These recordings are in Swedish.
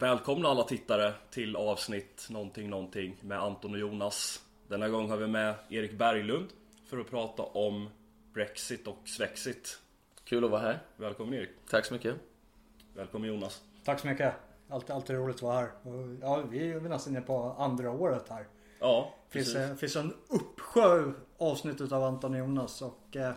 Välkomna alla tittare till avsnitt någonting någonting med Anton och Jonas. Denna gång har vi med Erik Berglund för att prata om Brexit och Svexit. Kul att vara här. Välkommen Erik. Tack så mycket. Välkommen Jonas. Tack så mycket. Alltid, alltid roligt att vara här. Ja, vi är väl nästan inne på andra året här. Ja, Det finns, precis. eh, finns en uppsjö avsnitt av Anton och Jonas. Och, eh,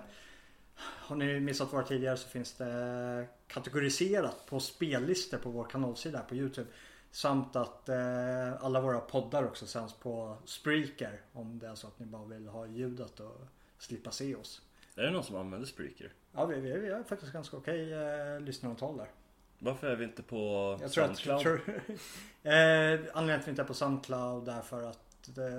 har ni missat våra tidigare så finns det kategoriserat på spellistor på vår kanalsida på Youtube. Samt att eh, alla våra poddar också sänds på Spreaker. Om det är så att ni bara vill ha ljudet och slippa se oss. Är det någon som använder Spreaker? Ja, vi, vi, vi har faktiskt ganska okej eh, lyssnarantal där. Varför är vi inte på Jag tror att, Soundcloud? tror, eh, anledningen till att vi inte är på Soundcloud är för att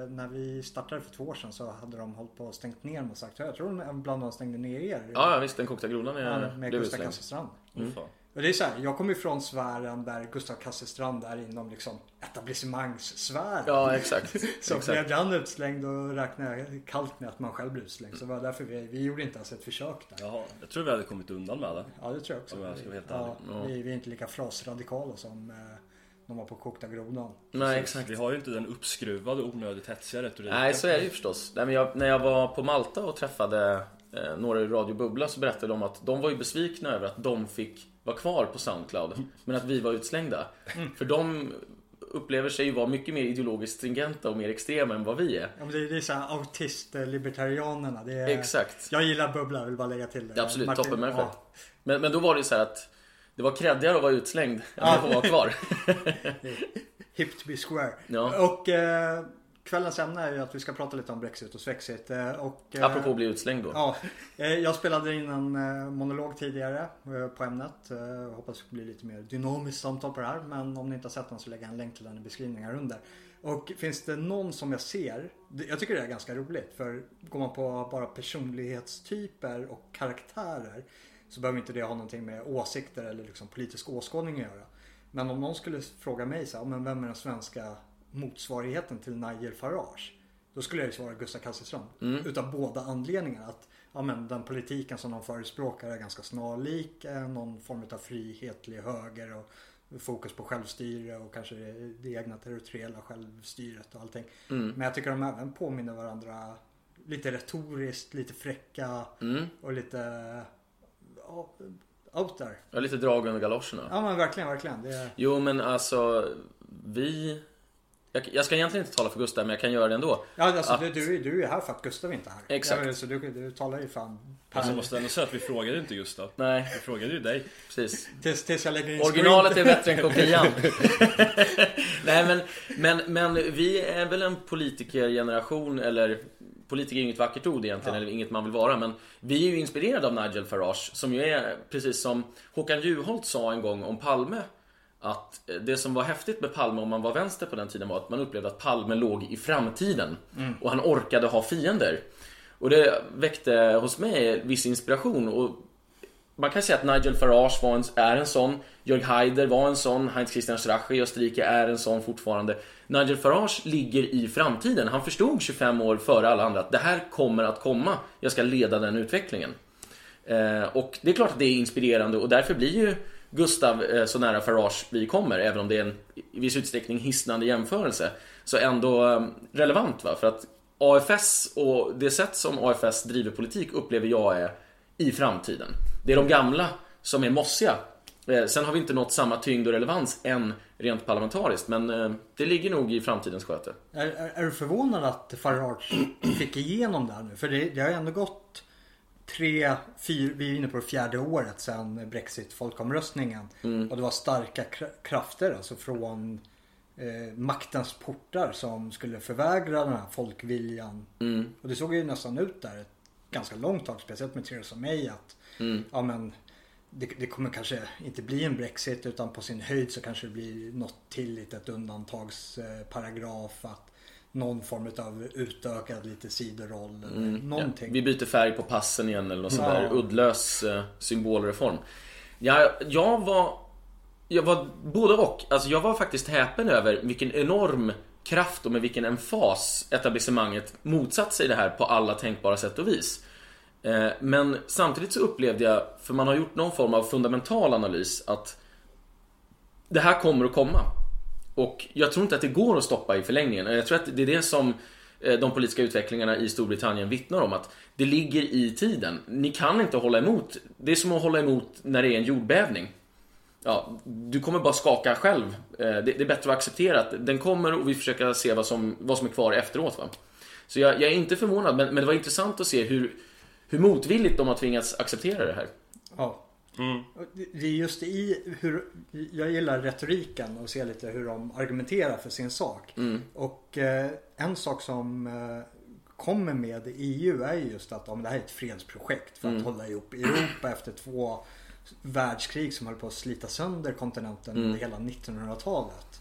när vi startade för två år sedan så hade de hållit på och stängt ner aktörer. Jag tror de bland annat stängde ner er. Ja, ja visst, den kokta grodan Ja, är med blev Gustav. Kasselstrand. Åh, fan. Och det är så här, jag kommer ifrån sfären där Gustav Kasselstrand är inom liksom etablissemangssfären. Ja, exakt. Så exakt. blev han utslängd och räknar jag kallt med att man själv blir utslängd. Så det var därför vi, vi gjorde inte ens ett försök där. Jaha, jag tror vi hade kommit undan med det. Ja det tror jag också. Om jag ska vara helt ja, vi, vi är inte lika frasradikala som eh, de var på kokta grodan. Nej, exakt. Vi har ju inte den uppskruvade onödigt hetsiga retoriken. Nej, så är det ju förstås. Nej, men jag, när jag var på Malta och träffade eh, några i Radio Bubbla så berättade de att de var ju besvikna över att de fick vara kvar på Soundcloud. Men att vi var utslängda. För de upplever sig ju vara mycket mer ideologiskt stringenta och mer extrema än vad vi är. Ja, men det, det är såhär autist-libertarianerna. Det är, Exakt. Jag gillar bubbla, vill bara lägga till det. Ja, absolut, Martin- toppenmänniskor. ja, Men, men då var det ju så här att det var kreddigare att vara utslängd än att vara kvar. Hip to be square. Ja. Och eh, kvällens ämne är ju att vi ska prata lite om Brexit och Svexit. Eh, och, eh, Apropå att bli utslängd då. Ja, eh, jag spelade in en eh, monolog tidigare på ämnet. Hoppas det blir lite mer dynamiskt samtal på det här. Men om ni inte har sett den så lägger jag en länk till den i beskrivningen här under. Och finns det någon som jag ser, jag tycker det är ganska roligt för går man på bara personlighetstyper och karaktärer så behöver inte det ha någonting med åsikter eller liksom politisk åskådning att göra. Men om någon skulle fråga mig så här, men vem är den svenska motsvarigheten till Nigel Farage? Då skulle jag ju svara Gustav Kasselstrand. Utav båda anledningarna. Att ja, men den politiken som de förespråkar är ganska snarlik någon form av frihetlig höger och fokus på självstyre och kanske det, det egna territoriella självstyret och allting. Men jag tycker de även påminner varandra lite retoriskt, lite fräcka Mm. och lite out there. Har lite drag under galoscherna. Ja men verkligen, verkligen. Det. Jo men alltså, vi... Jag, jag ska egentligen inte tala för Gustav men jag kan göra det ändå. Ja, alltså, Att- du, du, du är här för att Gustav inte är här. Exakt. Ja, så du, du talar ju fan Fast jag måste ändå säga att vi frågade inte Gustav. Nej, Vi frågade ju dig. precis. tills, tills jag lägger in Originalet är bättre än kopian. Nej men, men, men vi är väl en politikergeneration eller Politiker är inget vackert ord egentligen, eller inget man vill vara. Men vi är ju inspirerade av Nigel Farage som ju är, precis som Håkan Juholt sa en gång om Palme. Att det som var häftigt med Palme om man var vänster på den tiden var att man upplevde att Palme låg i framtiden. Och han orkade ha fiender. Och det väckte hos mig viss inspiration. Och man kan säga att Nigel Farage var en, är en sån. Jörg Haider var en sån. Heinz Christian Strache i Österrike är en sån fortfarande. Nigel Farage ligger i framtiden. Han förstod 25 år före alla andra att det här kommer att komma. Jag ska leda den utvecklingen. Eh, och det är klart att det är inspirerande och därför blir ju Gustav eh, så nära Farage vi kommer, även om det är en i viss utsträckning hisnande jämförelse. Så ändå eh, relevant va, för att AFS och det sätt som AFS driver politik upplever jag är i framtiden. Det är de gamla som är mossiga. Eh, sen har vi inte nått samma tyngd och relevans än rent parlamentariskt, men det ligger nog i framtidens sköte. Är, är, är du förvånad att Farage fick igenom det här nu? För det, det har ju ändå gått tre, fyra, vi är inne på det fjärde året sedan Brexit-folkomröstningen. Och det var starka kra- krafter alltså från eh, maktens portar som skulle förvägra den här folkviljan. Och det såg ju nästan ut där ett ganska långt tag, speciellt med Theresa May att ja, men, det, det kommer kanske inte bli en Brexit utan på sin höjd så kanske det blir något till litet undantagsparagraf. Att någon form av utökad lite sidoroll eller någonting. Ja, vi byter färg på passen igen eller något sånt Ja. där uddlös eh, symbolreform. Ja, jag var... Jag var både och. Alltså jag var faktiskt häpen över vilken enorm kraft och med vilken emfas etablissemanget motsatt sig det här på alla tänkbara sätt och vis. Eh, Men samtidigt så upplevde jag, för man har gjort någon form av fundamental analys, att det här kommer att komma. Och jag tror inte att det går att stoppa i förlängningen. Jag tror att det är det som eh, de politiska utvecklingarna i Storbritannien vittnar om. Att det ligger i tiden. Ni kan inte hålla emot. Det är som att hålla emot när det är en jordbävning. Ja, du kommer bara skaka själv. Eh, det är bättre att acceptera att den kommer och vi försöker se vad som, vad som är kvar efteråt. Va? Så jag, jag är inte förvånad, men, men det var intressant att se hur, hur motvilligt de har tvingats acceptera det här. Ja. Mm. Det är just i hur, jag gillar retoriken och ser lite hur de argumenterar för sin sak. Mm. Och eh, en sak som eh, kommer med EU är just att om det här är ett fredsprojekt för att mm. hålla ihop Europa efter två världskrig som höll på att slita sönder kontinenten mm. under hela 1900-talet.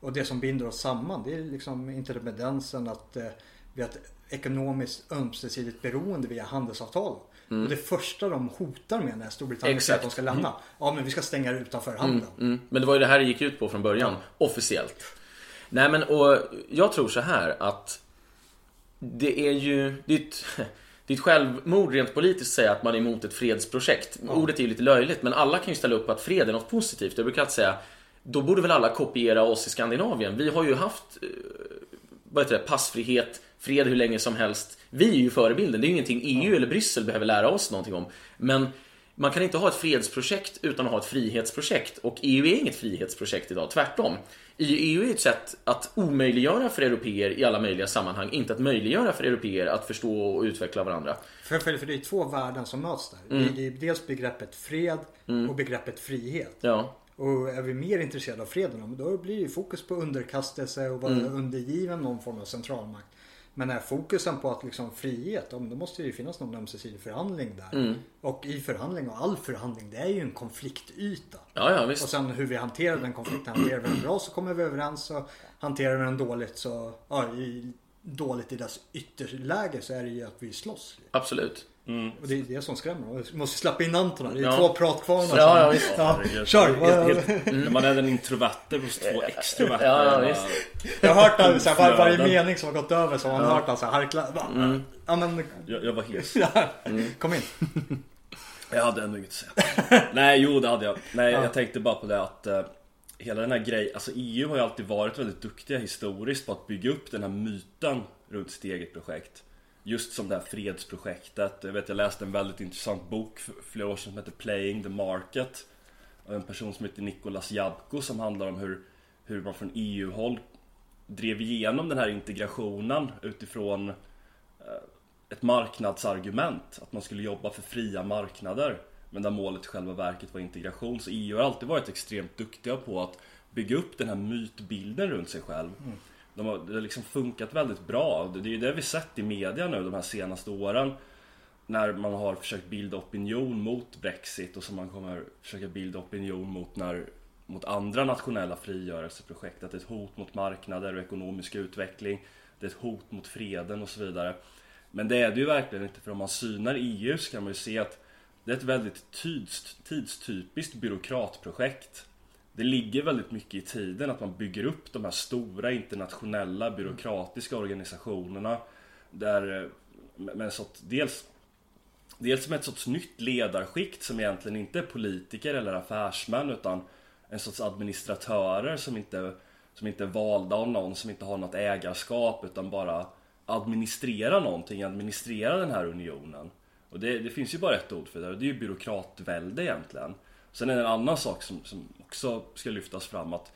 Och det som binder oss samman det är liksom interdependensen att eh, vi har ett ekonomiskt ömsesidigt beroende via handelsavtal. Mm. Och det första de hotar med när Storbritannien säger att de ska lämna. Mm. Ja men vi ska stänga det utanför. Mm. mm. Men det var ju det här det gick ut på från början. Ja. Officiellt. Nej men och jag tror så här att det är ju... Det är ett, det är ett självmord rent politiskt att säga att man är emot ett fredsprojekt. Ja. Ordet är ju lite löjligt men alla kan ju ställa upp på att fred är något positivt. Jag brukar alltid säga då borde väl alla kopiera oss i Skandinavien. Vi har ju haft eh, vad heter det, passfrihet, fred hur länge som helst. Vi är ju förebilden. Det är ju ingenting EU eller Bryssel behöver lära oss någonting om. Men man kan inte ha ett fredsprojekt utan att ha ett frihetsprojekt. Och EU är inget frihetsprojekt idag, tvärtom. EU är ett sätt att omöjliggöra för europeer i alla möjliga sammanhang, inte att möjliggöra för europeer att förstå och utveckla varandra. För, för, för det är två värden som möts där. Mm. Det är dels begreppet fred mm. och begreppet frihet. Ja. Och är vi mer intresserade av freden, då blir det fokus på underkastelse och vara mm. undergiven någon form av centralmakt. Men är fokusen på att liksom frihet, då måste det ju finnas någon ömsesidig förhandling där. Mm. Och i förhandling och all förhandling det är ju en konfliktyta. Ja, ja, visst. Och sen hur vi hanterar den konflikten. Hanterar vi den bra så kommer vi överens. Och hanterar vi den dåligt så, ja, i, dåligt i dess ytterläge så är det ju att vi slåss. Absolut. Mm. Och det är det som skrämmer. Vi måste släppa in Anton här. Det är ja. två pratkvarnar. Ja, ja, visst. Ja, kör! Helt, helt, mm. Man är den introverte hos två extroverta. Ja, ja, visst. Jag har hört det, så här, var, varje mening som har gått över så har man ja. hört han så här harkla. Mm. Ja, men... jag, jag var hes. Mm. Kom in. Jag hade ändå inget att säga. Nej, jo det hade jag. Nej, jag tänkte bara på det att uh, hela den här grejen, alltså EU har ju alltid varit väldigt duktiga historiskt på att bygga upp den här myten runt sitt eget projekt. Just som det här fredsprojektet. Jag vet jag läste en väldigt intressant bok för flera år sedan som heter Playing the Market. Av en person som heter Nikolas Jabko som handlar om hur, hur man från EU-håll drev igenom den här integrationen utifrån eh, ett marknadsargument. Att man skulle jobba för fria marknader. Men där målet i själva verket var integration. Så EU har alltid varit extremt duktiga på att bygga upp den här mytbilden runt sig själv. Mm. De har, det har liksom funkat väldigt bra. Det är ju det vi sett i media nu de här senaste åren. När man har försökt bilda opinion mot Brexit och som man kommer försöka bilda opinion mot när mot andra nationella frigörelseprojekt. Att det är ett hot mot marknader och ekonomisk utveckling. Det är ett hot mot freden och så vidare. Men det är det ju verkligen inte för om man synar EU så kan man ju se att det är ett väldigt tids, tidstypiskt byråkratprojekt det ligger väldigt mycket i tiden att man bygger upp de här stora internationella byråkratiska organisationerna. Där eh, med sorts, dels, dels med ett sorts nytt ledarskikt som egentligen inte är politiker eller affärsmän utan en sorts administratörer som inte, som inte är valda av någon, som inte har något ägarskap utan bara administrerar någonting, administrerar den här unionen. Och det, det finns ju bara ett ord för det och det är ju byråkratvälde egentligen. Sen är det en annan sak som, som också ska lyftas fram att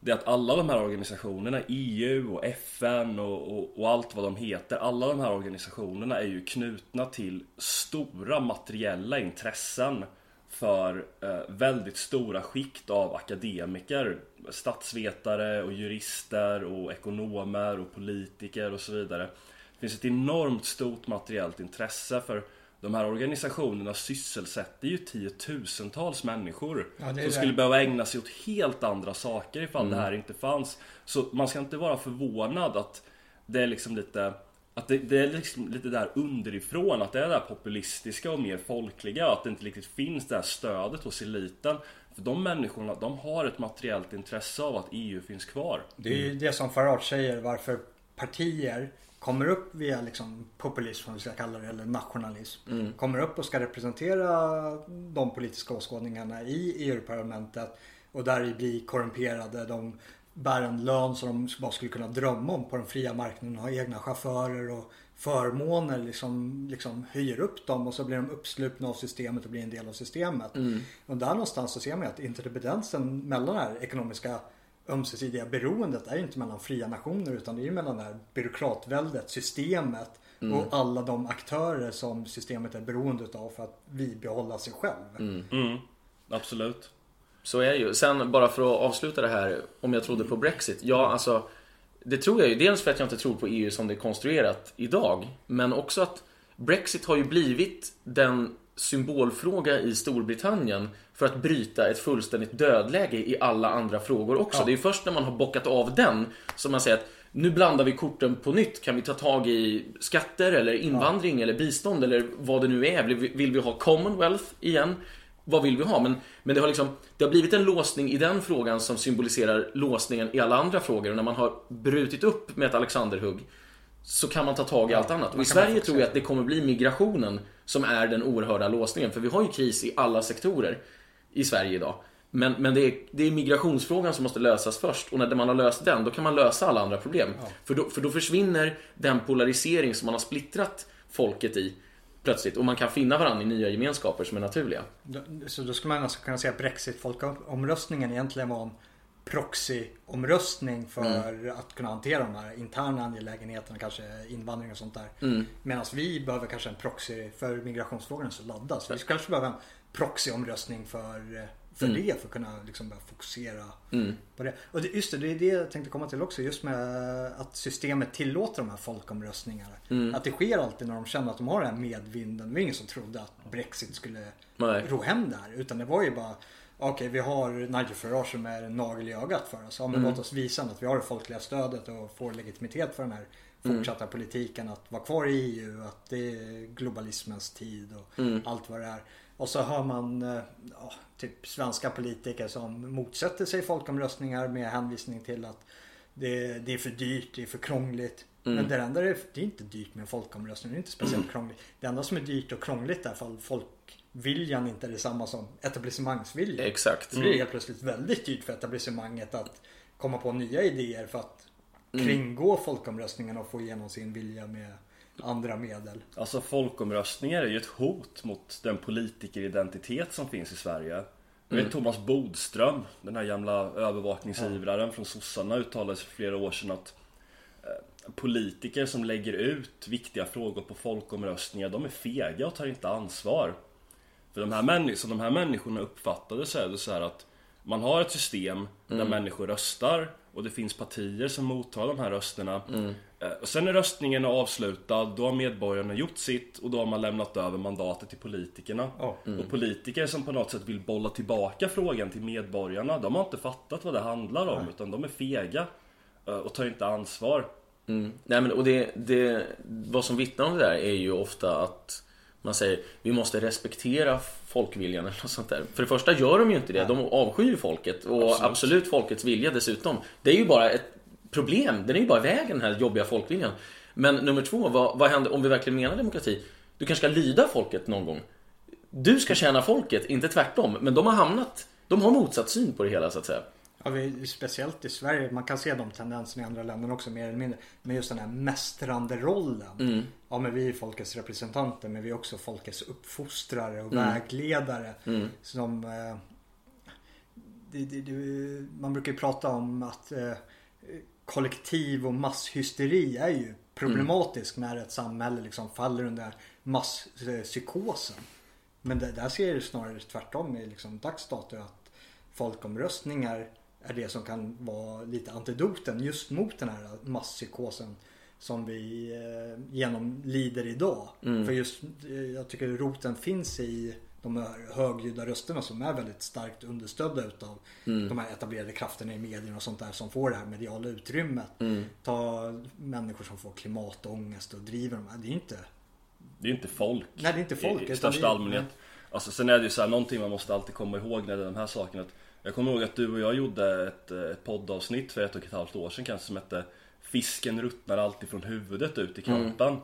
det är att alla de här organisationerna, EU och FN och, och, och, allt vad de heter, alla de här organisationerna är ju knutna till stora materiella intressen för eh, väldigt stora skikt av akademiker, statsvetare och jurister och ekonomer och politiker och så vidare. Det finns ett enormt stort materiellt intresse för de här organisationerna sysselsätter ju tiotusentals människor ja, som det. skulle behöva ägna sig åt helt andra saker ifall mm. det här inte fanns. Så man ska inte vara förvånad att det är liksom lite att det, det, är liksom lite där underifrån, att det är det där populistiska och mer folkliga, att det inte riktigt finns det här stödet hos eliten. För de människorna, de har ett materiellt intresse av att EU finns kvar. Det är ju det som Farage säger, varför partier kommer upp via liksom populism, om vi ska kalla det, eller nationalism. Mm. Kommer upp och ska representera de politiska åskådningarna i EU-parlamentet. och där blir korrumperade. De bär en lön som de bara skulle kunna drömma om på den fria marknaden. Ha egna chaufförer och förmåner liksom, liksom höjer upp dem och så blir de uppslupna av systemet och blir en del av systemet. Mm. Och där någonstans så ser man att interdependensen mellan det här ekonomiska ömsesidiga beroendet är inte mellan fria nationer utan det är mellan det här byråkratväldet, systemet Mm. och alla de aktörer som systemet är beroende av för att vi behålla sig själv. Mm, absolut. Så är det ju. Sen bara för att avsluta det här, om jag trodde på Brexit. Ja, alltså. Det tror jag ju. Dels för att jag inte tror på EU som det är konstruerat idag. Men också att Brexit har ju blivit den symbolfråga i Storbritannien för att bryta ett fullständigt dödläge i alla andra frågor också. Ja. Det är först när man har bockat av den som man säger att nu blandar vi korten på nytt. Kan vi ta tag i skatter eller invandring eller bistånd eller vad det nu är. Vill vi, vill vi ha Commonwealth igen? Vad vill vi ha? Men, men det, har liksom, det har blivit en låsning i den frågan som symboliserar låsningen i alla andra frågor. Och när man har brutit upp med ett Alexanderhugg så kan man ta tag i allt annat. Och i Sverige tror jag att det kommer bli migrationen som är den oerhörda låsningen. För vi har ju kris i alla sektorer i Sverige idag. Men, men det, är, det är migrationsfrågan som måste lösas först. Och när man har löst den, då kan man lösa alla andra problem. För, då, för då försvinner den polarisering som man har splittrat folket i plötsligt. Och man kan finna varandra i nya gemenskaper som är naturliga. Så då skulle man alltså kunna säga att Brexit-folkomröstningen egentligen var en proxy-omröstning för Mm. att kunna hantera de här interna angelägenheterna, kanske invandring och sånt där. Mm. Medan vi behöver kanske en proxy för migrationsfrågan så laddas. Så vi kanske behöver en proxy-omröstning för, för Mm. det, för att kunna liksom börja fokusera Mm. på det. Och det, just det, det är det jag tänkte komma till också. Just med att systemet tillåter de här folkomröstningarna. Mm. Att det sker alltid när de känner att de har den här medvinden. Det var ingen som trodde att Brexit skulle Nej. ro hem där. Utan det var ju bara Okej, vi har Nigel Farage som är en nagel i ögat för oss. Ja, men Mm. låt oss visa att vi har det folkliga stödet och får legitimitet för den här fortsatta politiken. Att vara kvar i EU, att det är globalismens tid och Mm. allt vad det är. Och så hör man eh, ja, typ svenska politiker som motsätter sig folkomröstningar med hänvisning till att det, det är för dyrt, det är för krångligt. Mm. Men det enda är, det är inte dyrt med en folkomröstning, det är inte speciellt krångligt. Det enda som är dyrt och krångligt är ifall folkviljan inte är detsamma som etablissemangsviljan. Exakt. Så blir det helt plötsligt väldigt dyrt för etablissemanget att komma på nya idéer för att kringgå folkomröstningen och få igenom sin vilja med andra medel. Alltså folkomröstningar är ju ett hot mot den politikeridentitet som finns i Sverige. Jag vet Thomas Bodström, den här gamla övervakningsivraren från sossarna uttalade sig för flera år sedan att eh, politiker som lägger ut viktiga frågor på folkomröstningar, de är fega och tar inte ansvar. För de här, männi- som de här människorna uppfattade så är det så här att man har ett system där människor röstar och det finns partier som mottar de här rösterna. Eh, Och sen är röstningen avslutad, då har medborgarna gjort sitt och då har man lämnat över mandatet till politikerna. Ja. Och politiker som på något sätt vill bolla tillbaka frågan till medborgarna, de har inte fattat vad det handlar om utan de är fega eh, och tar inte ansvar. Mm. Nej, men, och det, det, vad som vittnar om det där är ju ofta att man säger vi måste respektera folkviljan eller något sånt där. För det första gör de ju inte det. De avskyr folket och absolut. Absolut. folkets vilja dessutom. Det är ju bara ett problem. Den är ju bara i vägen den här jobbiga folkviljan. Men nummer två, vad, vad händer om vi verkligen menar demokrati? Du kanske ska lyda folket någon gång. Du ska tjäna folket, inte tvärtom. Men de har hamnat, de har motsatt syn på det hela så att säga. Ja, vi, speciellt i Sverige, man kan se de tendenserna i andra länder också mer eller mindre. Men just den här mästrande rollen. Ja men vi är folkets representanter men vi är också folkets uppfostrare och vägledare. Som, eh, det, det, det, man brukar ju prata om att eh, kollektiv och masshysteri är ju problematisk när ett samhälle liksom faller under masspsykosen. Men det, där ser det snarare tvärtom i liksom dags dato att folkomröstningar är det som kan vara lite antidoten just mot den här masspsykosen som vi eh, genomlider idag. För just, eh, jag tycker roten finns i de här högljudda rösterna som är väldigt starkt understödda utav de här etablerade krafterna i medierna och sånt där som får det här mediala utrymmet. Ta människor som får klimatångest och driver de här. Det är inte Det är ju inte folk. Nej, det är inte folk, I, största det är- allmänhet. Alltså, sen är det ju så här, någonting man måste alltid komma ihåg när det är de här sakerna. Att jag kommer ihåg att du och jag gjorde ett, eh, ett poddavsnitt för ett och ett halvt år sedan kanske som hette Fisken ruttnar alltid från huvudet ut i kroppen.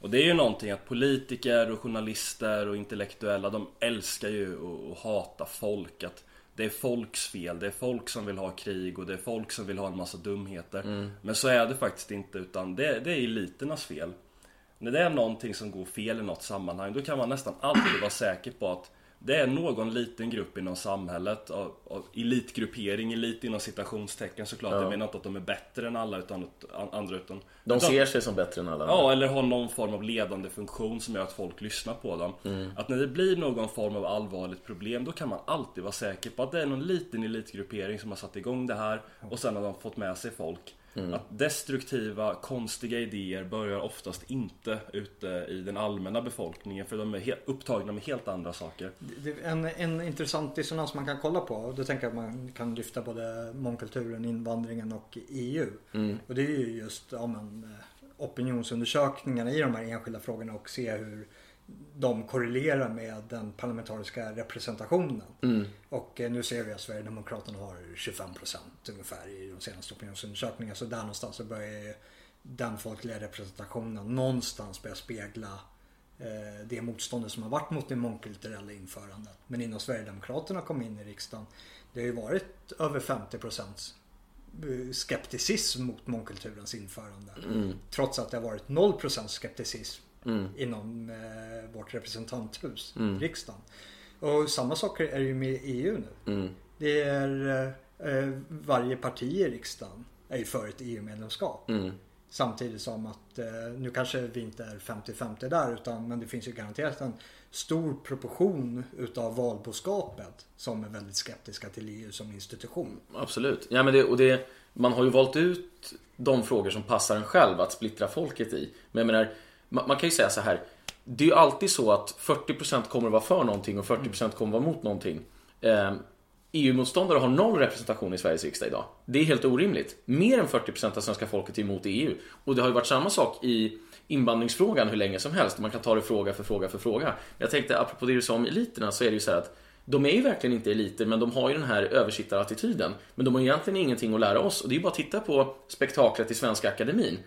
Och det är ju någonting att politiker och journalister och intellektuella de älskar ju att, hata folk. Att det är folks fel, det är folk som vill ha krig och det är folk som vill ha en massa dumheter. Men så är det faktiskt inte utan det, det är eliternas fel. När det är någonting som går fel i något sammanhang då kan man nästan alltid vara säker på att det är någon liten grupp inom samhället, av, av elitgruppering, elit inom citationstecken såklart. Ja. Jag menar inte att de är bättre än alla utan andra utan De utan- ser sig som bättre än alla andra. Ja, eller har någon form av ledande funktion som gör att folk lyssnar på dem. Att när det blir någon form av allvarligt problem, då kan man alltid vara säker på att det är någon liten elitgruppering som har satt igång det här och sen har de fått med sig folk. Att destruktiva, konstiga idéer börjar oftast inte ute i den allmänna befolkningen för de är upptagna med helt andra saker. En, en intressant dissonans man kan kolla på. Och då tänker jag att man kan lyfta både mångkulturen, invandringen och EU. Och det är ju just ja, men, eh, opinionsundersökningarna i de här enskilda frågorna och se hur de korrelerar med den parlamentariska representationen. Och eh, nu ser vi att Sverigedemokraterna har 25% ungefär i de senaste opinionsundersökningarna. Så där någonstans så börjar den folkliga representationen någonstans börja spegla eh, det motståndet som har varit mot det mångkulturella införandet. Men innan Sverigedemokraterna kom in i riksdagen, det har ju varit över 50% eh, skepticism mot mångkulturens införande. Trots att det har varit 0% skepticism inom eh, vårt representanthus, riksdagen. Och samma sak är ju med EU nu. Det är eh, eh, varje parti i riksdagen är ju för ett EU-medlemskap. Samtidigt som att eh, nu kanske vi inte är 50-50 där utan men det finns ju garanterat en stor proportion utav valboskapet som är väldigt skeptiska till EU som institution. Absolut. Ja, men det, och det, man har ju valt ut de frågor som passar en själv att splittra folket i. Men jag menar, man, man kan ju säga så här. Det är ju alltid så att 40% kommer att vara för någonting och 40% kommer att vara mot någonting. EU-motståndare har noll representation i Sveriges riksdag idag. Det är helt orimligt. Mer än 40% av svenska folket är emot EU. Och det har ju varit samma sak i invandringsfrågan hur länge som helst. Man kan ta det fråga för fråga för fråga. Jag tänkte, apropå det du sa om eliterna, så är det ju så här att de är ju verkligen inte eliter, men de har ju den här översittarattityden. Men de har egentligen ingenting att lära oss. Och det är ju bara att titta på spektaklet i Svenska Akademin.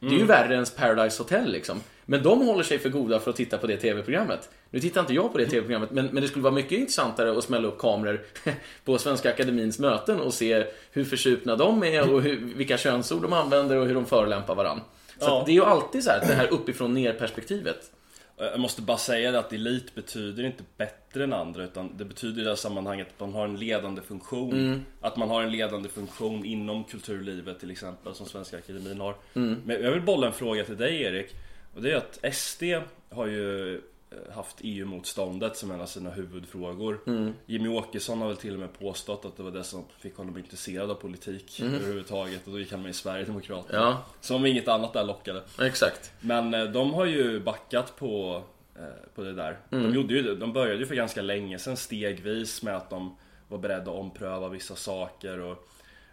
Det är ju värre än Paradise Hotel liksom. Men de håller sig för goda för att titta på det TV-programmet. Nu tittar inte jag på det TV-programmet, men, men det skulle vara mycket intressantare att smälla upp kameror på Svenska Akademins möten och se hur försupna de är och hur, vilka könsord de använder och hur de förolämpar varandra. Så Ja. det är ju alltid så här, det här uppifrån ner-perspektivet. Jag måste bara säga att elit betyder inte bättre än andra utan det betyder i det här sammanhanget att man har en ledande funktion. Att man har en ledande funktion inom kulturlivet till exempel som Svenska Akademin har. Men jag vill bolla en fråga till dig Erik. Och det är att SD har ju eh, haft EU-motståndet som en av sina huvudfrågor. Jimmy Åkesson har väl till och med påstått att det var det som fick honom intresserad av politik överhuvudtaget och då gick han med i Sverigedemokraterna. Ja, Som inget annat där lockade. exakt. Men eh, de har ju backat på, eh, på det där. De, gjorde ju, de började ju för ganska länge sedan stegvis med att de var beredda att ompröva vissa saker. Och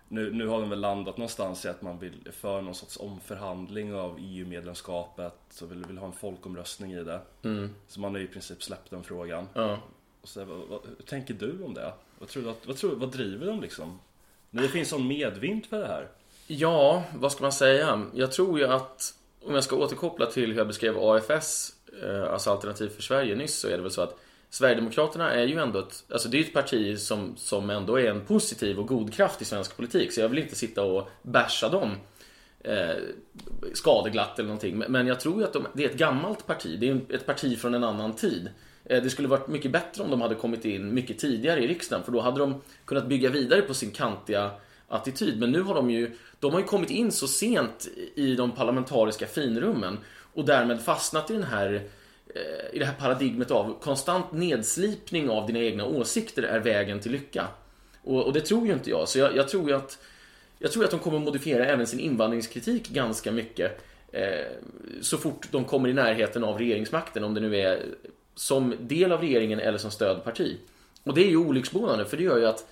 nu, nu har de väl landat någonstans i att man vill för någon sorts omförhandling av EU-medlemskapet. Så vill, vill ha en folkomröstning i det. Så man har ju i princip släppt den frågan. Ja. Och så, vad, vad, hur tänker du om det? Vad, tror du att, vad, tror, vad driver de liksom? När det finns sån medvind för det här. Ja, vad ska man säga? Jag tror ju att, om jag ska återkoppla till hur jag beskrev AFS, eh, alltså Alternativ för Sverige nyss, så är det väl så att Sverigedemokraterna är ju ändå ett, alltså det är ett parti som, som ändå är en positiv och god kraft i svensk politik, så jag vill inte sitta och basha dem eh, skadeglatt eller någonting. Men- jag tror ju att de, det är ett gammalt parti, det är ett parti från en annan tid. Eh, Det skulle varit mycket bättre om de hade kommit in mycket tidigare i riksdagen, för då hade de kunnat bygga vidare på sin kantiga attityd. Men nu har de ju, de har ju kommit in så sent i de parlamentariska finrummen och därmed fastnat i den här Eh, i det här paradigmet av konstant nedslipning av dina egna åsikter är vägen till lycka. Och, och det tror ju inte jag. Så jag, jag tror ju att jag tror att de kommer modifiera även sin invandringskritik ganska mycket eh, så fort de kommer i närheten av regeringsmakten, om det nu är som del av regeringen eller som stödparti. Och det är ju olycksbådande, för det gör ju att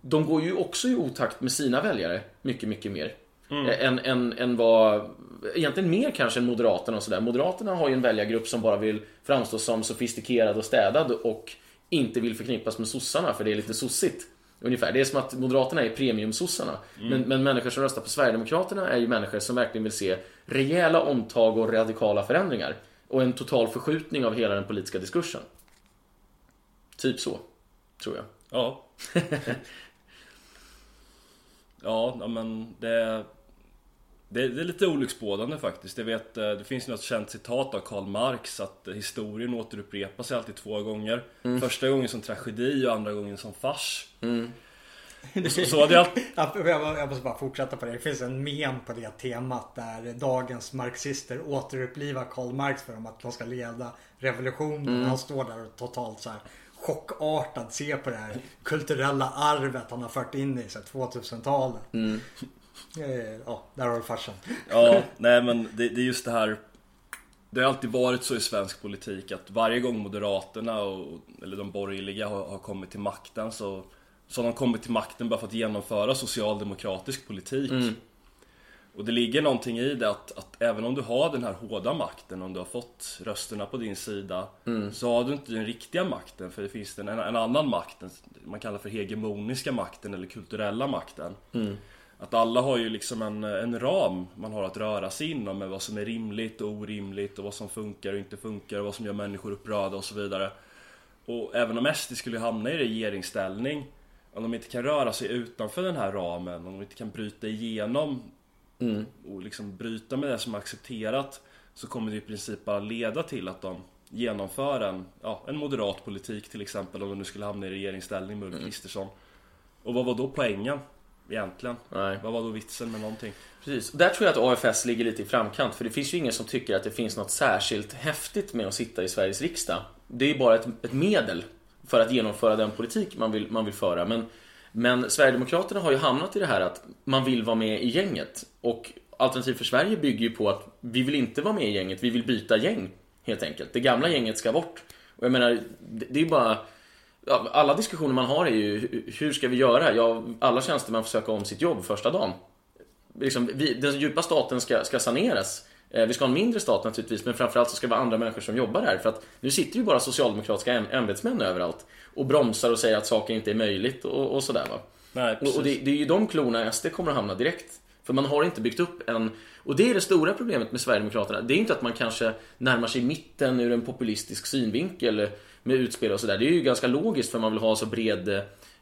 de går ju också i otakt med sina väljare mycket, mycket mer. Eh, Än, än, än vad, egentligen mer kanske än Moderaterna och sådär. Moderaterna har ju en väljargrupp som bara vill framstå som sofistikerad och städad och inte vill förknippas med sossarna för det är lite sossigt. Ungefär. Det är som att Moderaterna är premiumsossarna. Men, men människor som röstar på Sverigedemokraterna är ju människor som verkligen vill se rejäla omtag och radikala förändringar. Och en total förskjutning av hela den politiska diskursen. Typ så, tror jag. Ja. ja, men det, det, det är lite olycksbådande faktiskt. Jag vet, eh, det finns något känt citat av Karl Marx att historien återupprepar sig alltid två gånger. Mm. Första gången som tragedi och andra gången som fars. Mm. Så, så hade jag... jag måste bara fortsätta på det. Det finns en mem på det temat där dagens marxister återupplivar Karl Marx för dem att de ska leda revolutionen. Mm. Han står där och totalt så här chockartad ser på det här kulturella arvet han har fört in i 2000-talet. Mm. Ja, där har du farsan. Ja, nej men det, det är just det här det har alltid varit så i svensk politik att varje gång Moderaterna och, eller de borgerliga har, har kommit till makten så, så har de kommit till makten bara för att genomföra socialdemokratisk politik. Mm. Och det ligger någonting i det att, att, även om du har den här hårda makten, om du har fått rösterna på din sida, mm. så har du inte den riktiga makten. För det finns en, en annan makt, man kallar för hegemoniska makten eller kulturella makten. Mm. Att alla har ju liksom en, en ram man har att röra sig inom med vad som är rimligt och orimligt och vad som funkar och inte funkar och vad som gör människor upprörda och så vidare. Och även om SD skulle hamna i regeringsställning om de inte kan röra sig utanför den här ramen, om de inte kan bryta igenom mm. och liksom bryta med det som är accepterat så kommer det i princip bara leda till att de genomför en, ja, en moderat politik till exempel om de nu skulle hamna i regeringsställning med Ulf mm. Kristersson. Och vad var då poängen? Egentligen. Nej. Vad var då vitsen med någonting? Precis. Där tror jag att AFS ligger lite i framkant. För det finns ju ingen som tycker att det finns något särskilt häftigt med att sitta i Sveriges riksdag. Det är bara ett, ett medel för att genomföra den politik man vill, man vill föra. Men, men Sverigedemokraterna har ju hamnat i det här att man vill vara med i gänget. Och Alternativ för Sverige bygger ju på att vi vill inte vara med i gänget, vi vill byta gäng. Helt enkelt. Det gamla gänget ska bort. Och jag menar, det är bara alla diskussioner man har är ju hur ska vi göra? Ja, alla tjänstemän får söka om sitt jobb första dagen. Liksom, vi, den djupa staten ska, ska saneras. Eh, vi ska ha en mindre stat naturligtvis, men framförallt så ska det vara andra människor som jobbar här. För att nu sitter ju bara socialdemokratiska ämbetsmän överallt och bromsar och säger att saker inte är möjligt och, och sådär va. Nej, och, och det, det, är ju de klorna SD kommer att hamna direkt. För man har inte byggt upp en... Och det är det stora problemet med Sverigedemokraterna. Det är inte att man kanske närmar sig mitten ur en populistisk synvinkel med utspel och sådär. Det är ju ganska logiskt för man vill ha så bred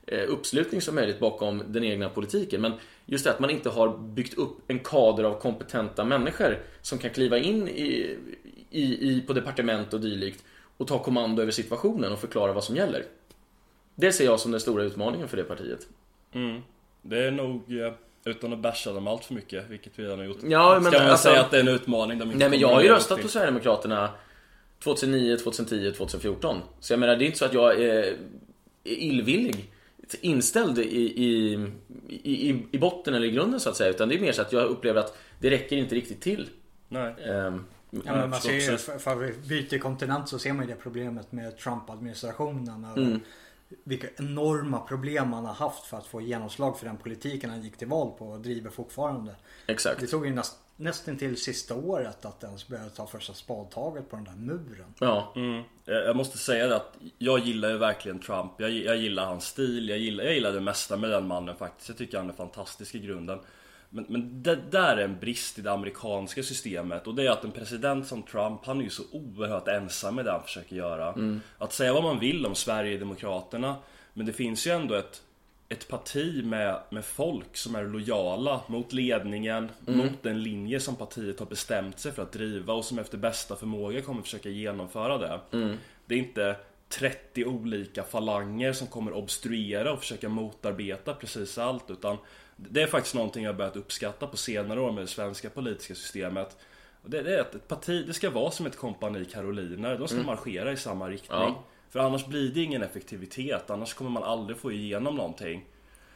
eh, uppslutning som möjligt bakom den egna politiken. Men just det att man inte har byggt upp en kader av kompetenta människor som kan kliva in i, i, i på departement och dylikt och ta kommando över situationen och förklara vad som gäller. Det ser jag som den stora utmaningen för det partiet. Mm. Det är nog, eh, utan att basha dem allt för mycket, vilket vi redan har gjort. Ja, men Ska man alltså, säga att det är en utmaning? De nej men jag har ju röstat på Sverigedemokraterna 2009, 2010, 2014. Så jag menar, det är inte så att jag är illvillig inställd i, i, i, i botten eller i grunden så att säga. Utan det är mer så att jag upplever att det räcker inte riktigt till. Nej. Um, Ja, men man ser ju, för, vi byter kontinent så ser man ju det problemet med Trump-administrationen. Mm. Vilka enorma problem man har haft för att få genomslag för den politiken han gick till val på och driver fortfarande. Exakt. Det tog ju näst, nästan till sista året att ens börja ta första spadtaget på den där muren. Ja. Mm. Jag måste säga det att jag gillar ju verkligen Trump. Jag, jag gillar hans stil. Jag gillar, jag gillar det mesta med den mannen faktiskt. Jag tycker han är fantastisk i grunden. Men, men det där är en brist i det amerikanska systemet och det är att en president som Trump, han är ju så oerhört ensam med det han försöker göra. Mm. Att säga vad man vill om Sverigedemokraterna, men det finns ju ändå ett ett parti med, med folk som är lojala mot ledningen, mm. mot den linje som partiet har bestämt sig för att driva och som efter bästa förmåga kommer försöka genomföra det. Mm. Det är inte 30 olika falanger som kommer obstruera och försöka motarbeta precis allt utan det är faktiskt någonting jag börjat uppskatta på senare år med det svenska politiska systemet. Det, det är att ett parti, det ska vara som ett kompani karoliner, de ska mm. marschera i samma riktning. Ja. För annars blir det ingen effektivitet, annars kommer man aldrig få igenom någonting.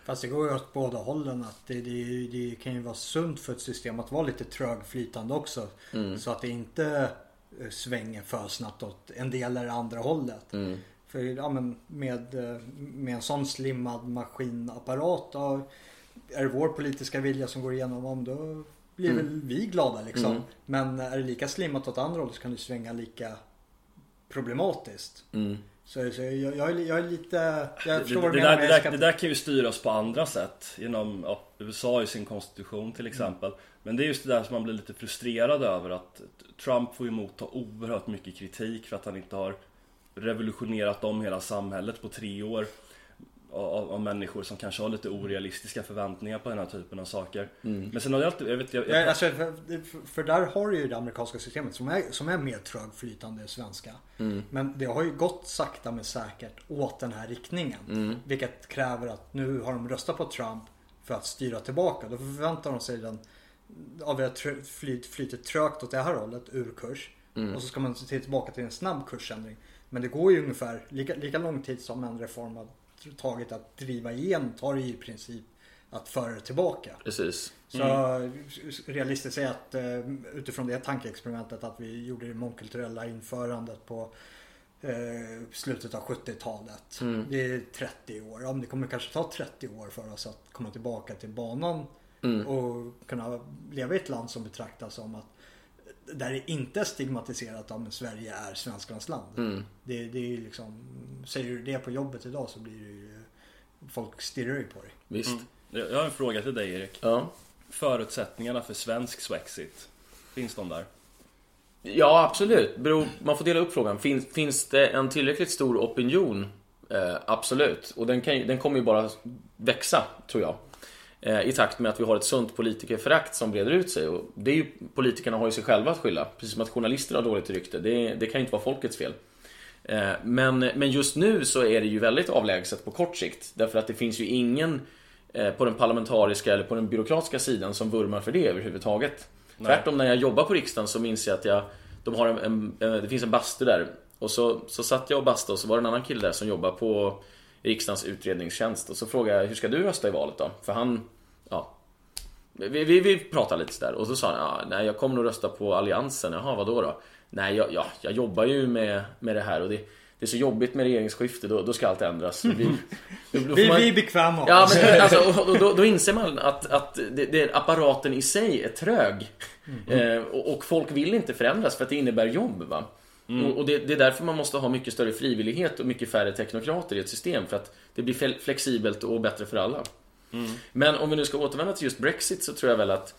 Fast det går ju åt båda hållen. Att det, det, det kan ju vara sunt för ett system att vara lite trögflytande också. Mm. Så att det inte eh, svänger för snabbt åt en del eller andra hållet. Mm. För ja, men med, eh, med en sån slimmad maskinapparat är det vår politiska vilja som går igenom om då blir mm. väl vi glada liksom. Mm. Men är det lika slimmat åt andra hållet så kan det svänga lika problematiskt. Mm. Så, så jag, jag, jag, är, lite... Jag förstår det, det, där, det, där, det där kan ju styras på andra sätt. Genom ja, USA i sin konstitution till exempel. Mm. Men det är just det där som man blir lite frustrerad över. Att Trump får ju motta oerhört mycket kritik för att han inte har revolutionerat om hela samhället på tre år. Av, av människor som kanske har lite orealistiska förväntningar på den här typen av saker. Mm. Men sen har jag alltid, jag vet, jag, Ja, jag, alltså, för, för där har du ju det amerikanska systemet som är, som är mer trögflytande svenska. Mm. Men det har ju gått sakta men säkert åt den här riktningen. Mm. Vilket kräver att nu har de röstat på Trump för att styra tillbaka. Då förväntar de sig den av det tr- flyt, flyter trögt åt det här hållet ur kurs. Mm. Och så ska man se tillbaka till en snabb kursändring. Men det går ju ungefär lika, lika lång tid som en reform har tagit att driva igenom tar i princip att föra det tillbaka. Precis. Så realistiskt är att eh, utifrån det tankeexperimentet att vi gjorde det mångkulturella införandet på eh, slutet av 70-talet. Mm. Det är 30 år. Ja, men det kommer kanske ta 30 år för oss att komma tillbaka till banan Mm. och kunna leva i ett land som betraktas som att där det inte är stigmatiserat om Sverige är svenskarnas land. Mm. Det, det är ju liksom, säger du det på jobbet idag så blir det ju, folk stirrar ju på dig. Visst. Mm. jag har en fråga till dig Erik. Ja. Förutsättningarna för svensk Swexit, finns de där? Ja, absolut. Beror, man får dela upp frågan. Finns, finns det en tillräckligt stor opinion? Eh, absolut. Och den, kan, den kommer ju bara växa, tror jag. Eh, I takt med att vi har ett sunt politikerförakt som breder ut sig. Och det är ju, politikerna har ju sig själva att skylla. Precis som att journalister har dåligt rykte. Det, det kan ju inte vara folkets fel. Eh, men, men just nu så är det ju väldigt avlägset på kort sikt. Därför att det finns ju ingen eh, på den parlamentariska eller på den byråkratiska sidan som vurmar för det överhuvudtaget. Nej. Tvärtom när jag jobbar på riksdagen så minns jag att jag, de har en, en, det finns en bastu där. Och så, så satt jag och bastade och så var det en annan kille där som jobbar på riksdagens utredningstjänst. Och så frågade jag, hur ska du rösta i valet då? För han, ja. Vi, vi, vi pratade lite sådär och så sa han, ja, nej jag kommer nog rösta på Alliansen. Jaha, vadå då? Nej, jag, ja, jag jobbar ju med, med det här och det, det är så jobbigt med regeringsskifte, då, då ska allt ändras. Vi, då, då Vi, man- vi är bekväma Ja, men alltså, och då, då inser man att, att det, det, apparaten i sig är trög. Eh, och, och folk vill inte förändras för att det innebär jobb. Va? Och, och det, det är därför man måste ha mycket större frivillighet och mycket färre teknokrater i ett system. För att det blir flexibelt och bättre för alla. Men om vi nu ska återvända till just Brexit så tror jag väl att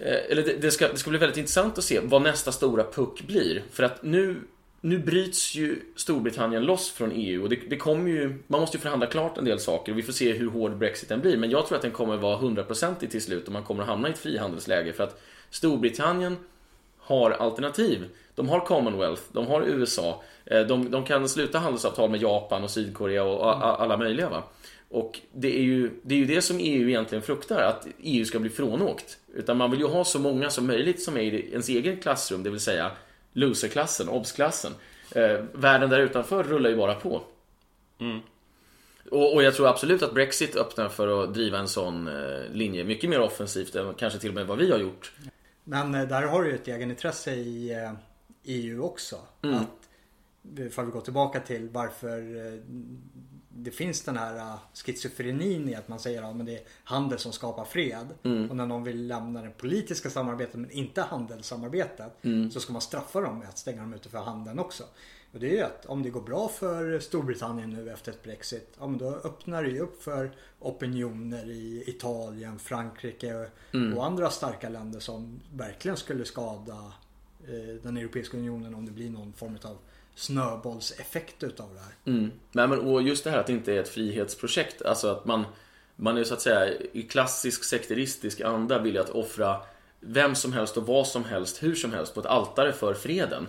Eh, eller det, det, ska, det ska bli väldigt intressant att se vad nästa stora puck blir. För att nu, nu bryts ju Storbritannien loss från EU och det, det kommer ju, man måste ju förhandla klart en del saker och vi får se hur hård Brexiten blir. Men jag tror att den kommer vara hundraprocentig till slut och man kommer att hamna i ett frihandelsläge för att Storbritannien har alternativ. De har Commonwealth, de har USA, eh, de, de kan sluta handelsavtal med Japan och Sydkorea och a- a- alla möjliga. Va? Och det är, ju, det är ju det som EU egentligen fruktar, att EU ska bli frånåkt. Utan man vill ju ha så många som möjligt som är i ens egen klassrum, det vill säga loserklassen, obsklassen. Eh, världen där utanför rullar ju bara på. Och, och jag tror absolut att Brexit öppnar för att driva en sån eh, linje mycket mer offensivt än kanske till och med vad vi har gjort. Men eh, där har du ju ett egenintresse i eh, EU också. Mm. Att, för vi går tillbaka till varför eh, det finns den här eh, schizofrenin i att man säger att det är handel som skapar fred. Mm. Och när någon vill lämna det politiska samarbetet men inte handelssamarbetet Mm. så ska man straffa dem med att stänga dem ute för handeln också. Och det är ju att om det går bra för Storbritannien nu efter ett Brexit, ja men då öppnar det ju upp för opinioner i Italien, Frankrike Mm. och andra starka länder som verkligen skulle skada Eh, den Europeiska Unionen om det blir någon form av snöbollseffekt utav det här. Mm. Nej, men, och just det här att det inte är ett frihetsprojekt. Alltså att man, man är så att säga i klassisk sekteristisk anda vill att offra vem som helst och vad som helst, hur som helst på ett altare för freden.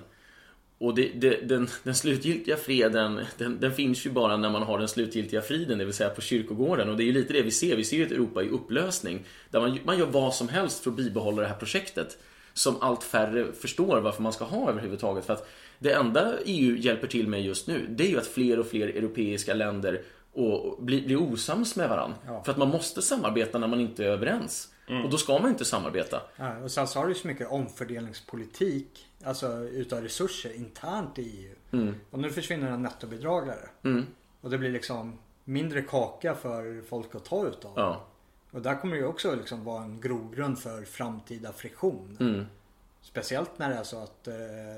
Och det, det, den, den slutgiltiga freden, den, den finns ju bara när man har den slutgiltiga friden, det vill säga på kyrkogården. Och det är ju lite det vi ser. Vi ser ju ett Europa i upplösning. Där man, man gör vad som helst för att bibehålla det här projektet. Som allt färre förstår varför man ska ha överhuvudtaget. För att det enda EU hjälper till med just nu, det är ju att fler och fler europeiska länder och blir, blir osams med varandra. Ja. För att man måste samarbeta när man inte är överens. Och då ska man inte samarbeta. Ja, och sen så har du så mycket omfördelningspolitik, alltså utav resurser internt i EU. Mm. Och nu försvinner en nettobidragare. Mm. Och det blir liksom mindre kaka för folk att ta utav. Ja. Och där kommer det ju också liksom vara en grogrund för framtida friktion. Mm. Speciellt när det är så att eh,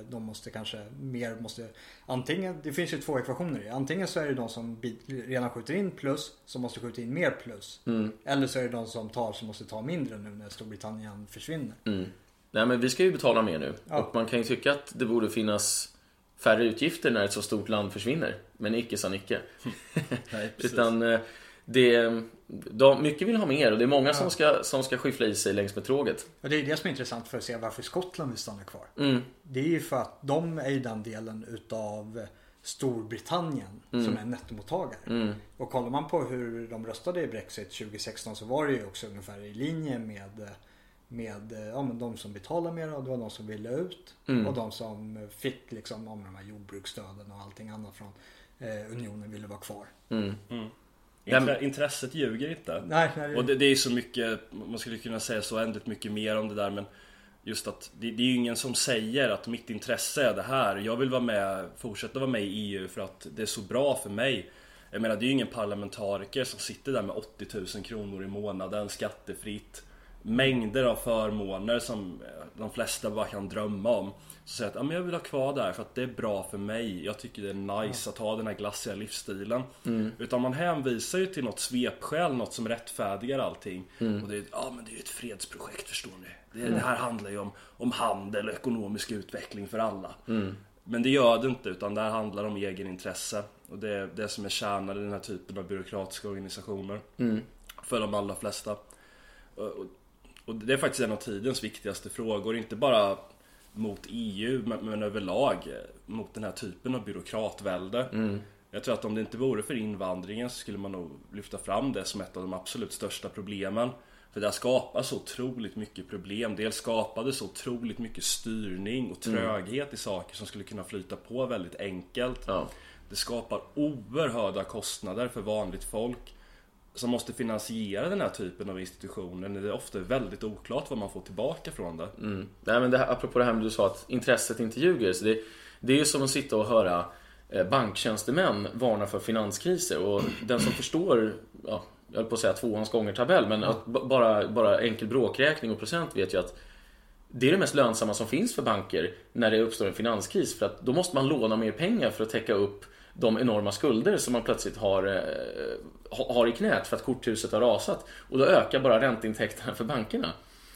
de måste kanske mer måste Antingen, det finns ju två ekvationer i. Antingen så är det de som redan skjuter in plus som måste skjuta in mer plus. Mm. Eller så är det de som tar som måste ta mindre nu när Storbritannien försvinner. Mm. Nej men vi ska ju betala mer nu. Ja. Och man kan ju tycka att det borde finnas färre utgifter när ett så stort land försvinner. Men icke sa Nicke. Nej. Utan eh, det, de, mycket vill ha mer och det är många som, ska, som ska skyffla i sig längs med tråget. Och det är det som är intressant för att se varför Skottland vill stanna kvar. Mm. Det är ju för att de är ju den delen utav Storbritannien som är nettomottagare. Mm. Och kollar man på hur de röstade i Brexit 2016 så var det ju också ungefär i linje med med ja, men de som betalar mer och det var de som ville ut Mm. och de som fick liksom ja, men de här jordbruksstöden och allting annat från eh, unionen ville vara kvar. Mm. Intre- Intresset ljuger inte. Nej, nej, Och det, det är så mycket, man skulle kunna säga så oändligt mycket mer om det där men Just att det, det är ju ingen som säger att mitt intresse är det här. Jag vill vara med, fortsätta vara med i EU för att det är så bra för mig. Jag menar det är ju ingen parlamentariker som sitter där med 80 000 kronor i månaden skattefritt. Mängder av förmåner som eh, de flesta bara kan drömma om. Så säger att ja, men jag vill ha kvar det här för att det är bra för mig. Jag tycker det är nice att ha den här glassiga livsstilen. Utan man hänvisar ju till något svepskäl, något som rättfärdigar allting. Och det är, ja, men det är ju ett fredsprojekt förstår ni. Det, det här handlar ju om, om handel och ekonomisk utveckling för alla. Men det gör det inte utan det här handlar om egenintresse. Och det är det som är kärnan i den här typen av byråkratiska organisationer. För de allra flesta. Och, och- det är faktiskt en av tidens viktigaste frågor. Inte bara mot EU men, men överlag eh, mot den här typen av byråkratvälde. Jag tror att om det inte vore för invandringen så skulle man nog lyfta fram det som ett av de absolut största problemen. För det skapar så otroligt mycket problem. Dels skapade så otroligt mycket styrning och tröghet i saker som skulle kunna flyta på väldigt enkelt. Ja. Det skapar oerhörda kostnader för vanligt folk som måste finansiera den här typen av institutioner Det är ofta väldigt oklart vad man får tillbaka från det. Mm. Nej, men det här, apropå det här med du sa att intresset inte ljuger. Så det, det är ju som att sitta och höra eh, banktjänstemän varna för finanskriser. Och den som förstår, ja, jag höll på att säga tvåans gånger-tabell, men att bara, bara enkel bråkräkning och procent vet ju att det är det mest lönsamma som finns för banker när det uppstår en finanskris. För att då måste man låna mer pengar för att täcka upp de enorma skulder som man plötsligt har, eh, har i knät för att korthuset har rasat. Och då ökar bara ränteintäkterna för bankerna.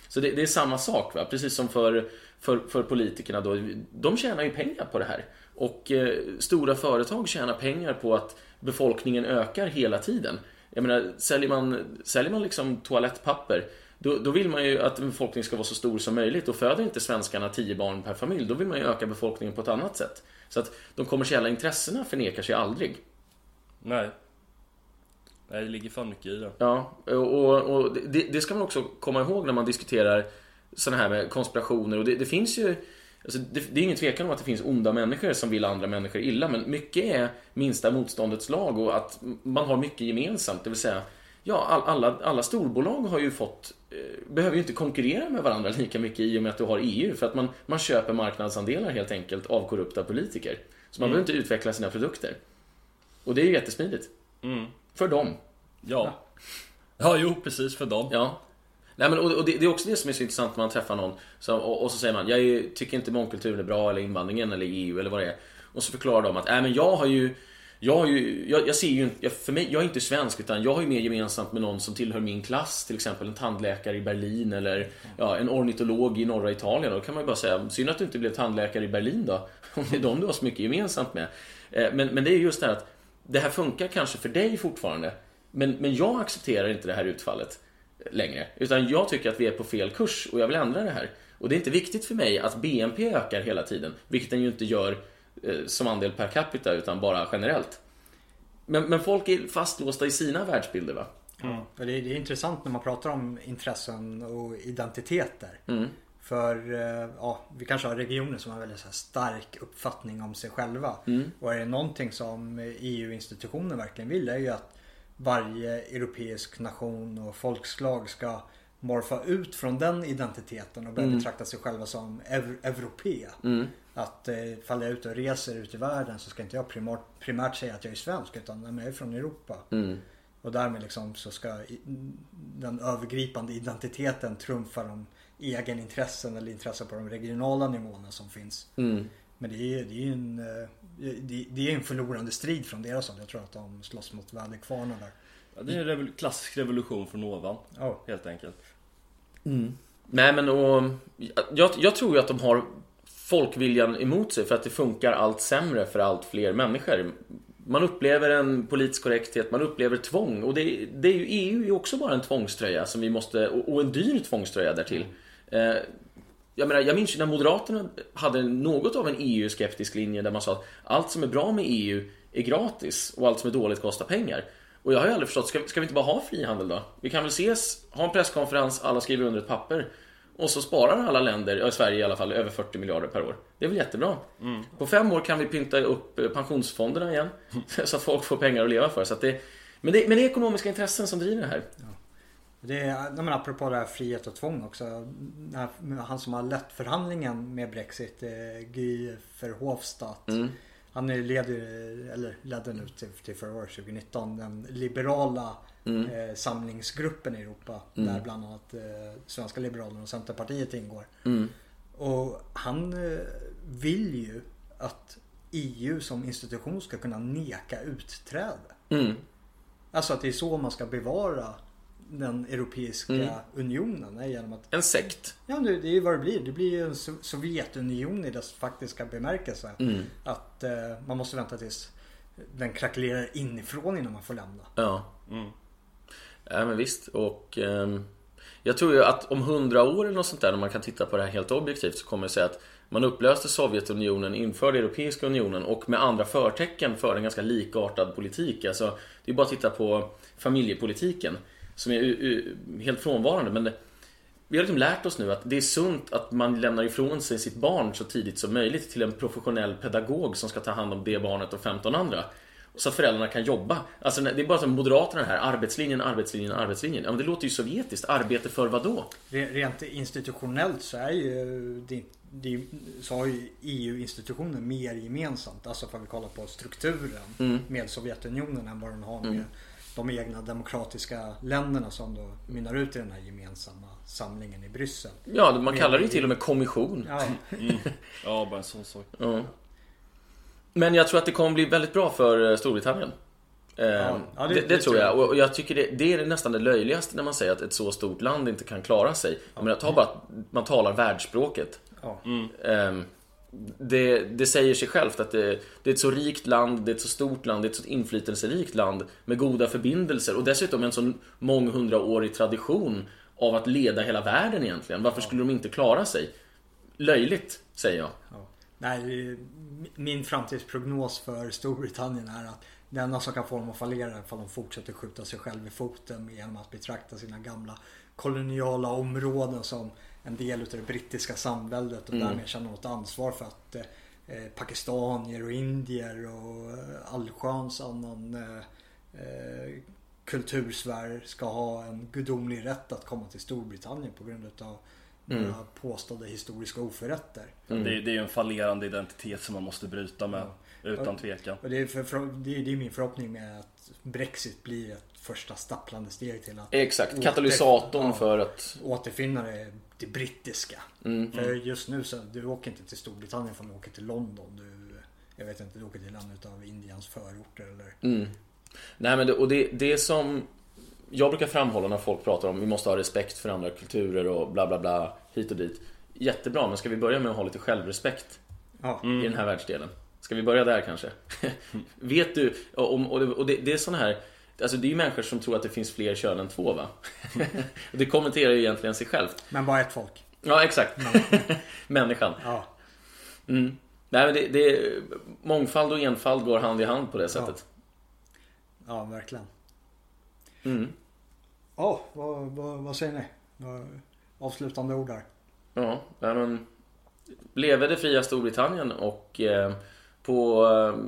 Så det, det är samma sak, va? precis som för, för, för politikerna. Då. De tjänar ju pengar på det här. Och eh, stora företag tjänar pengar på att befolkningen ökar hela tiden. Jag menar, säljer man, säljer man liksom toalettpapper då, då vill man ju att befolkningen ska vara så stor som möjligt. Och föder inte svenskarna 10 barn per familj, då vill man ju öka befolkningen på ett annat sätt. Så att de kommersiella intressena förnekar sig aldrig. Nej. Nej, det ligger fan mycket i det. Ja, och, och det, det ska man också komma ihåg när man diskuterar sådana här med konspirationer. Och det, det finns ju... Alltså det, det är ingen tvekan om att det finns onda människor som vill andra människor illa, men mycket är minsta motståndets lag och att man har mycket gemensamt. Det vill säga, ja, all, alla, alla storbolag har ju fått, eh, behöver ju inte konkurrera med varandra lika mycket i och med att du har EU, för att man, man köper marknadsandelar helt enkelt av korrupta politiker. Så man behöver inte utveckla sina produkter. Och det är ju jättesmidigt. Mm. För dem. Ja. Ja, jo, precis för dem. Ja. Nej, men, och, och det, det är också det som är så intressant när man träffar någon så, och, och så säger man jag tycker inte mångkulturen är bra eller invandringen eller EU eller vad det är. Och så förklarar de att äh, men jag har ju jag, har ju, jag, jag ser ju inte, jag, för mig, jag är inte svensk utan jag har ju mer gemensamt med någon som tillhör min klass Till exempel en tandläkare i Berlin eller ja, en ornitolog i norra Italien Då kan man ju bara säga, synd att du inte blev tandläkare i Berlin då Om det är dem du har så mycket gemensamt med eh, men, men det är just det här att Det här funkar kanske för dig fortfarande men, men jag accepterar inte det här utfallet längre. Utan jag tycker att vi är på fel kurs och jag vill ändra det här. Och det är inte viktigt för mig att BNP ökar hela tiden, vilket den ju inte gör som andel per capita utan bara generellt. Men, men folk är fastlåsta i sina världsbilder va? Ja. Och det, är, det är intressant när man pratar om intressen och identiteter. Mm. För eh, ja, vi kanske har regioner som har väldigt stark uppfattning om sig själva. Mm. Och är det någonting som EU-institutionen verkligen vill är ju att varje europeisk nation och folkslag ska morfa ut från den identiteten och börja Mm. betrakta sig själva som ev- europé. Mm. Att eh, fall jag är ute och reser ut i världen så ska inte jag primärt, primärt säga att jag är svensk utan jag är från Europa. Mm. Och därmed liksom så ska den övergripande identiteten trumfa de egenintressen eller intressen på de regionala nivåerna som finns. Mm. Men det är det är ju en, eh, det, det är en förlorande strid från deras håll. Jag tror att de slåss mot väderkvarnar där. Ja, det är en revol- klassisk revolution från ovan, Ja. helt enkelt. Nej men och, jag, jag tror ju att de har folkviljan emot sig för att det funkar allt sämre för allt fler människor. Man upplever en politisk korrekthet, man upplever tvång och det, det är ju, EU är ju också bara en tvångströja som vi måste, och, och en dyr tvångströja därtill. Eh, jag, menar, jag minns ju när Moderaterna hade något av en EU-skeptisk linje där man sa att allt som är bra med EU är gratis och allt som är dåligt kostar pengar. Och jag har ju aldrig förstått, ska, ska vi inte bara ha frihandel då? Vi kan väl ses, ha en presskonferens, alla skriver under ett papper och så sparar alla länder, i Sverige i alla fall, över 40 miljarder per år. Det är väl jättebra? Mm. På fem år kan vi pynta upp eh, pensionsfonderna igen så att folk får pengar att leva för. Så det, men, det, men det är ekonomiska intressen som driver det här. Ja. Det är, men apropå det här frihet och tvång också. Han som har lett förhandlingen med Brexit, eh, Guy Verhofstadt. Mm. Han leder, eller ledde nu till, till förra året 2019 den liberala mm. eh, samlingsgruppen i Europa. Mm. Där bland annat eh, Svenska Liberalerna och Centerpartiet ingår. Mm. Och han eh, vill ju att EU som institution ska kunna neka utträde. Mm. Alltså att det är så man ska bevara den Europeiska mm. unionen. Genom att, en sekt. Ja, det, det är ju vad det blir. Det blir ju en Sovjetunion i dess faktiska bemärkelse. Mm. Att eh, man måste vänta tills den krackelerar inifrån innan man får lämna. Ja. Mm. Ja men visst och eh, Jag tror ju att om hundra år eller något sånt där när man kan titta på det här helt objektivt så kommer jag säga att man upplöste Sovjetunionen, införde Europeiska unionen och med andra förtecken för en ganska likartad politik. Alltså, det är bara att titta på familjepolitiken som är helt frånvarande. Men det, vi har liksom lärt oss nu att det är sunt att man lämnar ifrån sig sitt barn så tidigt som möjligt till en professionell pedagog som ska ta hand om det barnet och 15 andra. Så att föräldrarna kan jobba. Alltså det är bara som Moderaterna här, arbetslinjen, arbetslinjen, arbetslinjen. Ja, men det låter ju sovjetiskt. Arbete för vad då? Rent institutionellt så är ju det, det, så har ju EU-institutioner mer gemensamt. Alltså för att vi kollar på strukturen mm. med Sovjetunionen än vad den har med mm de egna demokratiska länderna som då mynnar ut i den här gemensamma samlingen i Bryssel. Ja, man kallar det ju till och med kommission. Ja, mm. ja bara en sån sak. Ja. Men jag tror att det kommer bli väldigt bra för eh, Storbritannien. Ja, ehm, ja, det, det, det, tror jag. Och jag tycker det, det, är nästan det löjligaste när man säger att ett så stort land inte kan klara sig. Jag menar, ta bara att man talar världsspråket. Ja. Mm. Um, det, det, säger sig självt att det, det, är ett så rikt land, det är ett så stort land, det är ett så inflytelserikt land med goda förbindelser och dessutom en sån månghundraårig tradition av att leda hela världen egentligen. Varför skulle de inte klara sig? Löjligt, säger jag. Nej, min framtidsprognos för Storbritannien är att det enda som kan få dem att fallera är ifall de fortsätter skjuta sig själv i foten genom att betrakta sina gamla koloniala områden som en del utav det brittiska samväldet och mm. därmed känna något ansvar för att eh, pakistanier och indier och eh, allsköns annan eh, eh, kultursfär ska ha en gudomlig rätt att komma till Storbritannien på grund utav mm. påstådda historiska oförrätter. Mm. Det, det, är ju en fallerande identitet som man måste bryta med. Ja. Utan tvekan. Och det, är för, det, är, det är min förhoppning med att Brexit blir ett första stapplande steg till att Exakt, katalysatorn ja, för att återfinna det, det brittiska. Mm. För just nu så du åker inte till Storbritannien för du åker till London. Du, jag vet inte, du åker till en av Indiens förorter eller? Mm. Nej men det, och det, det som jag brukar framhålla när folk pratar om vi måste ha respekt för andra kulturer och bla bla bla hit och dit. Jättebra, men ska vi börja med att ha lite självrespekt ja. i den här världsdelen? Ska vi börja där kanske? Vet du, och, och, och det, det är sådana här Alltså det är ju människor som tror att det finns fler kön än två va? och det kommenterar ju egentligen sig självt. Men bara ett folk. Ja exakt. Människan. Ja. Mm. Nej men det, det, mångfald och enfald går hand i hand på det sättet. Ja, ja verkligen. Mm. Ja, vad, vad, vad säger ni? Avslutande ord där. Ja, men Leve det fria Storbritannien och eh, på eh,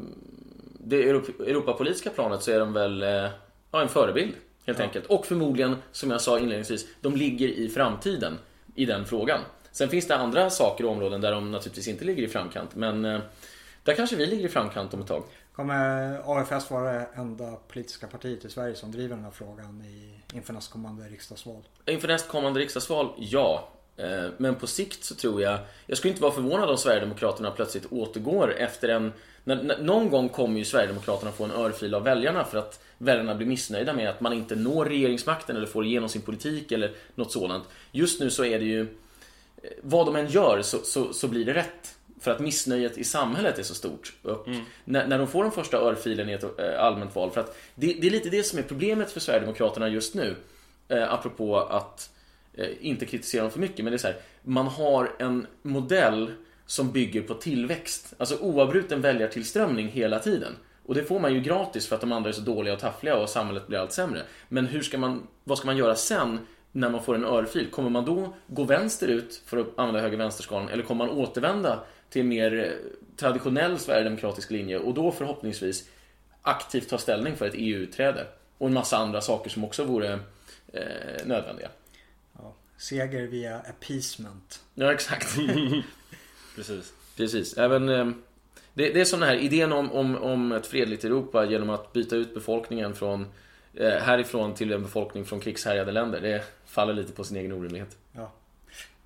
det Europapolitiska planet så är de väl eh, ja, en förebild helt ja. enkelt. Och förmodligen, som jag sa inledningsvis, de ligger i framtiden i den frågan. Sen finns det andra saker och områden där de naturligtvis inte ligger i framkant. Men eh, där kanske vi ligger i framkant om ett tag. Kommer AFS vara det enda politiska partiet i Sverige som driver den här frågan i, inför nästkommande riksdagsval? Inför nästkommande riksdagsval, ja. Eh, men på sikt så tror jag, jag skulle inte vara förvånad om Sverigedemokraterna plötsligt återgår efter en när, när, någon gång kommer ju Sverigedemokraterna få en örfil av väljarna för att väljarna blir missnöjda med att man inte når regeringsmakten eller får igenom sin politik eller något sådant. Just nu så är det ju eh, vad de än gör så, så, så blir det rätt. För att missnöjet i samhället är så stort. Och när, när de får den första örfilen i ett eh, allmänt val. För att det, det är lite det som är problemet för Sverigedemokraterna just nu. Eh, apropå att eh, inte kritisera dem för mycket. Men det är så här, man har en modell som bygger på tillväxt. Alltså oavbruten väljartillströmning hela tiden. Och det får man ju gratis för att de andra är så dåliga och taffliga och samhället blir allt sämre. Men hur ska man, vad ska man göra sen när man får en örfil? Kommer man då gå vänsterut för att använda höger vänsterskalan eller kommer man återvända till mer traditionell sverigedemokratisk linje och då förhoppningsvis aktivt ta ställning för ett EU-utträde och en massa andra saker som också vore eh, nödvändiga. Ja. Seger via appeasement. Ja, exakt. Precis. Precis. Även, eh, det, det är som den här idén om, om, om ett fredligt Europa genom att byta ut befolkningen från eh, härifrån till en befolkning från krigshärjade länder. Det faller lite på sin egen orimlighet. Ja.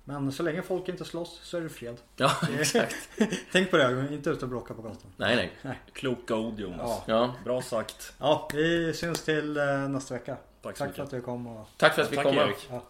Men så länge folk inte slåss så är det fred. Ja, exakt. Tänk på det, inte ut och bråka på gatan. Nej, nej. Kloka ord Jonas. Ja. Ja. Bra sagt. Ja, vi syns till eh, nästa vecka. Tack så Tack för mycket. att du kom och... Tack för att vi Tack kom. Erik. Ja.